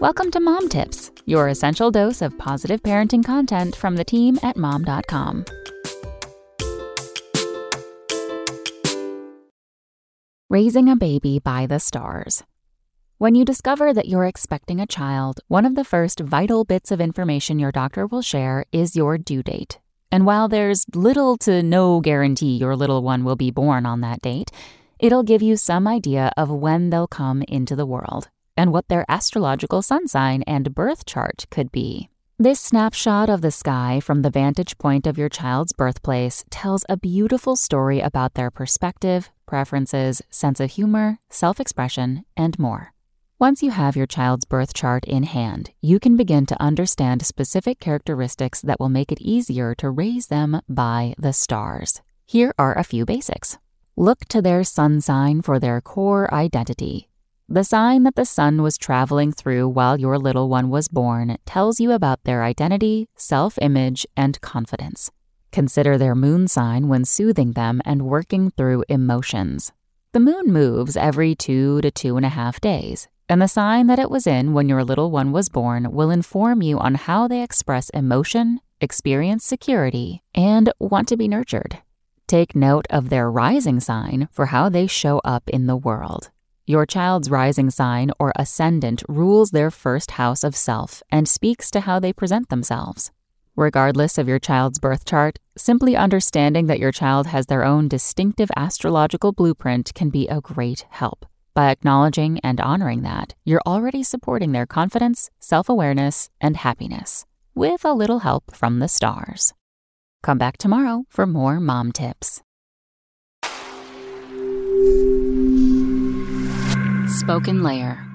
Welcome to Mom Tips, your essential dose of positive parenting content from the team at mom.com. Raising a baby by the stars. When you discover that you're expecting a child, one of the first vital bits of information your doctor will share is your due date. And while there's little to no guarantee your little one will be born on that date, it'll give you some idea of when they'll come into the world and what their astrological sun sign and birth chart could be. This snapshot of the sky from the vantage point of your child's birthplace tells a beautiful story about their perspective, preferences, sense of humor, self expression, and more. Once you have your child's birth chart in hand, you can begin to understand specific characteristics that will make it easier to raise them by the stars. Here are a few basics. Look to their sun sign for their core identity the sign that the sun was traveling through while your little one was born tells you about their identity, self image, and confidence. Consider their moon sign when soothing them and working through emotions. The moon moves every two to two and a half days, and the sign that it was in when your little one was born will inform you on how they express emotion, experience security, and want to be nurtured. Take note of their rising sign for how they show up in the world. Your child's rising sign or ascendant rules their first house of self and speaks to how they present themselves. Regardless of your child's birth chart, simply understanding that your child has their own distinctive astrological blueprint can be a great help. By acknowledging and honoring that, you're already supporting their confidence, self awareness, and happiness, with a little help from the stars. Come back tomorrow for more mom tips. SpokenLayer.